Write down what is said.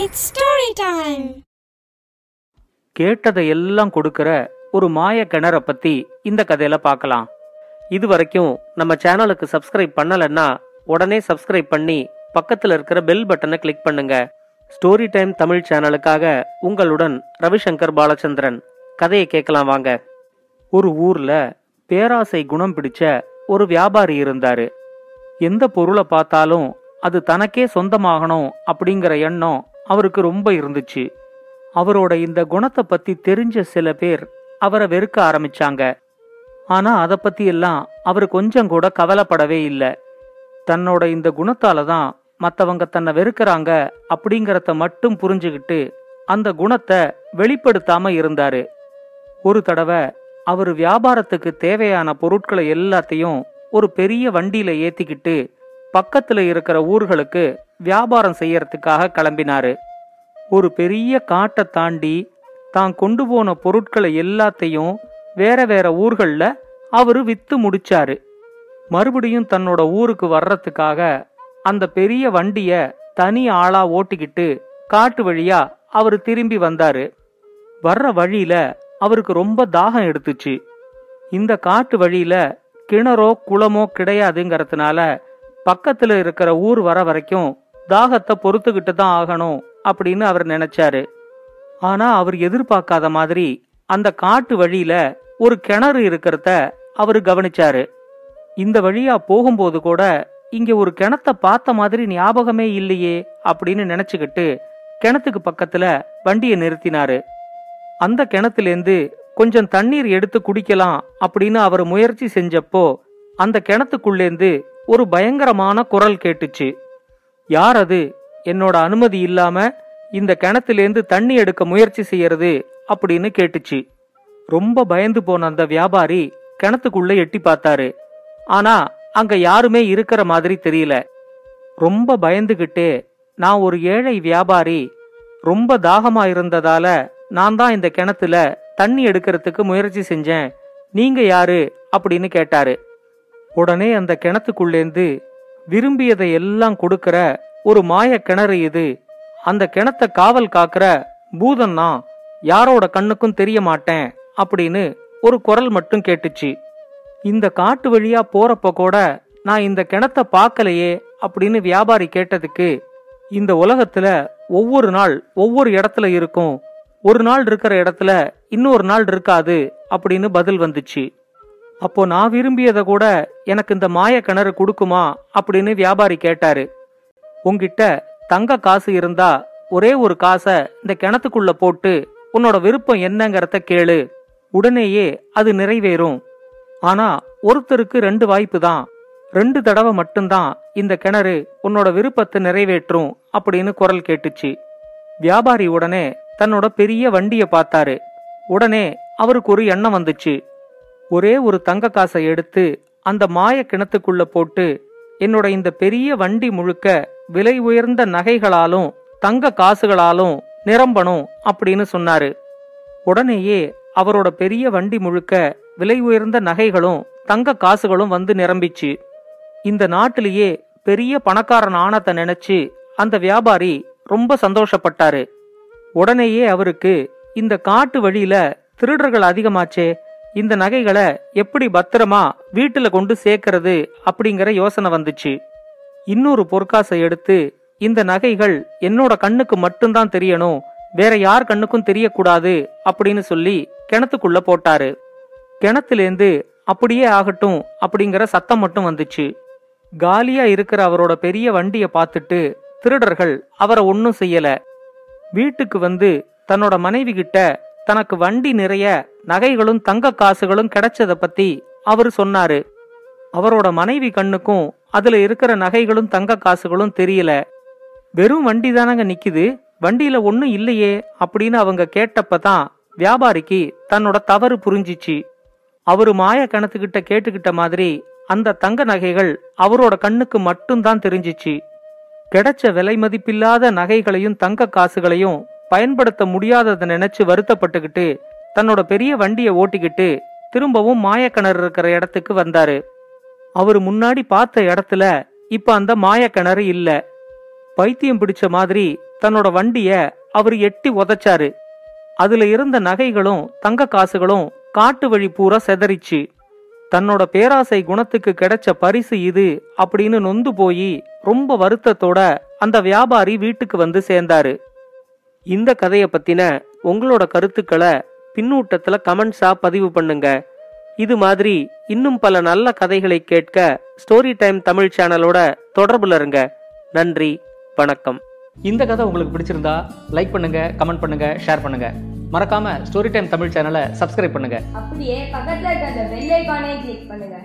It's story time கேட்டதை எல்லாம் கொடுக்கிற ஒரு மாய கிணற பத்தி இந்த கதையில பார்க்கலாம். இது வரைக்கும் நம்ம சேனலுக்கு சப்ஸ்கிரைப் பண்ணலன்னா உடனே சப்ஸ்கிரைப் பண்ணி பக்கத்தில் இருக்கிற பெல் பட்டனை கிளிக் பண்ணுங்க. ஸ்டோரி டைம் தமிழ் சேனலுக்காக உங்களுடன் ரவிசங்கர் பாலச்சந்திரன். கதையை கேட்கலாம் வாங்க. ஒரு ஊர்ல பேராசை குணம் பிடிச்ச ஒரு வியாபாரி இருந்தாரு. எந்த பொருளை பார்த்தாலும் அது தனக்கே சொந்தமாகணும் அப்படிங்கிற எண்ணம் அவருக்கு ரொம்ப இருந்துச்சு. அவரோட இந்த குணத்தை பத்தி தெரிஞ்ச சில பேர் அவரை வெறுக்க ஆரம்பிச்சாங்க. ஆனா அதை பத்தி எல்லாம் அவர் கொஞ்சம் கூட கவலைப்படவே இல்லை. தன்னோட இந்த குணத்தால தான் மத்தவங்க தன்னை வெறுக்கிறாங்க அப்படிங்கறத மட்டும் புரிஞ்சுக்கிட்டு அந்த குணத்தை வெளிப்படுத்தாம இருந்தாரு. ஒரு தடவை அவர் வியாபாரத்துக்கு தேவையான பொருட்களை எல்லாத்தையும் ஒரு பெரிய வண்டியில ஏத்திக்கிட்டு பக்கத்துல இருக்கிற ஊர்களுக்கு வியாபாரம் செய்யறதுக்காக கிளம்பினாரு. ஒரு பெரிய காட்டை தாண்டி தான் கொண்டு போன பொருட்களை எல்லாத்தையும் வேற வேற ஊர்களில் அவரு வித்து முடிச்சாரு. மறுபடியும் தன்னோட ஊருக்கு வர்றதுக்காக அந்த பெரிய வண்டிய தனி ஆளா ஓட்டிக்கிட்டு காட்டு வழியா அவரு திரும்பி வந்தாரு. வர்ற வழியில அவருக்கு ரொம்ப தாகம் எடுத்துச்சு. இந்த காட்டு வழியில கிணறோ குளமோ கிடையாதுங்கிறதுனால பக்கத்துல இருக்கிற ஊர் வர வரைக்கும் தாகத்தை பொறுத்துக்கிட்டு தான் ஆகணும் அப்படின்னு அவர் நினைச்சாரு. ஆனா அவர் எதிர்பார்க்காத மாதிரி அந்த காட்டு வழியில ஒரு கிணறு இருக்கிறத அவரு கவனிச்சாரு. இந்த வழியா போகும்போது கூட இங்க ஒரு கிணத்த பார்த்த மாதிரி ஞாபகமே இல்லையே அப்படின்னு நினைச்சுக்கிட்டு கிணத்துக்கு பக்கத்துல வண்டியை நிறுத்தினாரு. அந்த கிணத்துலேருந்து கொஞ்சம் தண்ணீர் எடுத்து குடிக்கலாம் அப்படின்னு அவர் முயற்சி செஞ்சப்போ அந்த கிணத்துக்குள்ளேந்து ஒரு பயங்கரமான குரல் கேட்டுச்சு. யார் அது? என்னோட அனுமதி இல்லாம இந்த கிணத்துலேருந்து தண்ணி எடுக்க முயற்சி செய்யறது? அப்படின்னு கேட்டுச்சு. ரொம்ப பயந்து போன அந்த வியாபாரி கிணத்துக்குள்ள எட்டி பார்த்தாரு. ஆனா அங்க யாருமே இருக்கிற மாதிரி தெரியல. ரொம்ப பயந்துகிட்டே நான் ஒரு ஏழை வியாபாரி. ரொம்ப தாகமா இருந்ததால நான் தான் இந்த கிணத்துல தண்ணி எடுக்கிறதுக்கு முயற்சி செஞ்சேன். நீங்க யாரு? அப்படின்னு கேட்டாரு. உடனே அந்த கிணத்துக்குள்ளேந்து விரும்பியதை எல்லாம் கொடுக்கிற ஒரு மாய கிணறு இது. அந்த கிணத்த காவல் காக்கிற பூதன்னா யாரோட கண்ணுக்கும் தெரிய மாட்டேன் அப்படின்னு ஒரு குரல் மட்டும் கேட்டுச்சு. இந்த காட்டு வழியா போறப்ப கூட நான் இந்த கிணத்த பார்க்கலையே அப்படின்னு வியாபாரி கேட்டதுக்கு இந்த உலகத்துல ஒவ்வொரு நாள் ஒவ்வொரு இடத்துல இருக்கும். ஒரு நாள் இருக்கிற இடத்துல இன்னொரு நாள் இருக்காது அப்படின்னு பதில் வந்துச்சு. அப்போ நான் விரும்பியதை கூட எனக்கு இந்த மாய கிணறு கொடுக்குமா அப்படின்னு வியாபாரி கேட்டாரு. உங்கிட்ட தங்க காசு இருந்தா ஒரே ஒரு காசை இந்த கிணத்துக்குள்ள போட்டு உன்னோட விருப்பம் என்னங்கிறத கேளு. உடனேயே அது நிறைவேறும். ஆனா ஒருத்தருக்கு ரெண்டு வாய்ப்பு தான். ரெண்டு தடவை மட்டும்தான் இந்த கிணறு உன்னோட விருப்பத்தை நிறைவேற்றும் அப்படின்னு குரல் கேட்டுச்சு. வியாபாரி உடனே தன்னோட பெரிய வண்டியை பார்த்தாரு. உடனே அவருக்கு ஒரு எண்ணம் வந்துச்சு. ஒரே ஒரு தங்க காசை எடுத்து அந்த மாய கிணத்துக்குள்ள போட்டு என்னோட இந்த பெரிய வண்டி முழுக்க விலை உயர்ந்த நகைகளாலும் தங்க காசுகளாலும் நிரம்பணும் அப்படின்னு சொன்னாரு. உடனேயே அவரோட பெரிய வண்டி முழுக்க விலை உயர்ந்த நகைகளும் தங்க காசுகளும் வந்து நிரம்பிச்சு. இந்த நாட்டிலேயே பெரிய பணக்காரன் ஆனத்தை நினைச்சு அந்த வியாபாரி ரொம்ப சந்தோஷப்பட்டாரு. உடனேயே அவருக்கு இந்த காட்டு வழியில திருடர்கள் அதிகமாச்சே இந்த நகைகளை எப்படி பத்திரமா வீட்டுல கொண்டு சேர்க்கறது அப்படிங்கிற யோசனை வந்துச்சு. இன்னொரு பொற்காசை எடுத்து இந்த நகைகள் என்னோட கண்ணுக்கு மட்டும்தான் தெரியணும் வேற யார் கண்ணுக்கும் தெரியக்கூடாது அப்படின்னு சொல்லி கிணத்துக்குள்ள போட்டாரு. கிணத்துலேருந்து அப்படியே ஆகட்டும் அப்படிங்கிற சத்தம் மட்டும் வந்துச்சு. காலியா இருக்கிற அவரோட பெரிய வண்டியை பார்த்துட்டு திருடர்கள் அவரை ஒன்னும் செய்யல. வீட்டுக்கு வந்து தன்னோட மனைவி கிட்ட தனக்கு வண்டி நிறைய நகைகளும் தங்க காசுகளும் கிடைச்சத பத்தி அவரு சொன்னாரு. அவரோட மனைவி கண்ணுக்கும் அதுல இருக்கிற நகைகளும் தங்க காசுகளும் தெரியல. வெறும் வண்டி தானங்க நிக்குது வண்டியில ஒண்ணும் இல்லையே அப்படின்னு அவங்க கேட்டப்பதான் வியாபாரிக்கு தன்னோட தவறு புரிஞ்சிச்சு. அவரு மாய கணத்துக்கிட்ட கேட்டுக்கிட்ட மாதிரி அந்த தங்க நகைகள் அவரோட கண்ணுக்கு மட்டும்தான் தெரிஞ்சிச்சு. கிடைச்ச விலை மதிப்பில்லாத நகைகளையும் தங்க காசுகளையும் பயன்படுத்த முடியாததை நினைச்சு வருத்தப்பட்டுக்கிட்டு தன்னோட பெரிய வண்டியை ஓட்டிக்கிட்டு திரும்பவும் மாயக்கிணறு இருக்கிற இடத்துக்கு வந்தாரு. அவரு முன்னாடி பார்த்த இடத்துல இப்ப அந்த மாயக்கிணறு இல்ல. பைத்தியம் பிடிச்ச மாதிரி தன்னோட வண்டிய அவர் எட்டி உதைச்சாரு. அதுல இருந்த நகைகளும் தங்க காசுகளும் காட்டு வழி பூரா செதறிச்சு. தன்னோட பேராசை குணத்துக்கு கிடைச்ச பரிசு இது அப்படின்னு நொந்து போய் ரொம்ப வருத்தத்தோட அந்த வியாபாரி வீட்டுக்கு வந்து சேர்ந்தாரு. இந்த கதையை பத்தின உங்களோட கருத்துக்களை பின்னூட்டத்துல கமெண்ட்ஸா பதிவு பண்ணுங்க. இது மாதிரி இன்னும் பல நல்ல கதைகளை கேட்க ஸ்டோரி டைம் தமிழ் சேனலோட தொடர்புல இருங்க. நன்றி வணக்கம். இந்த கதை உங்களுக்கு பிடிச்சிருந்தா லைக் பண்ணுங்க கமெண்ட் பண்ணுங்க ஷேர் பண்ணுங்க. மறக்காம ஸ்டோரி டைம் தமிழ் சேனலை சப்ஸ்கிரைப் பண்ணுங்க. அப்படியே பக்கத்துல இருக்க அந்த பெல் ஐகானை கிளிக் பண்ணுங்க.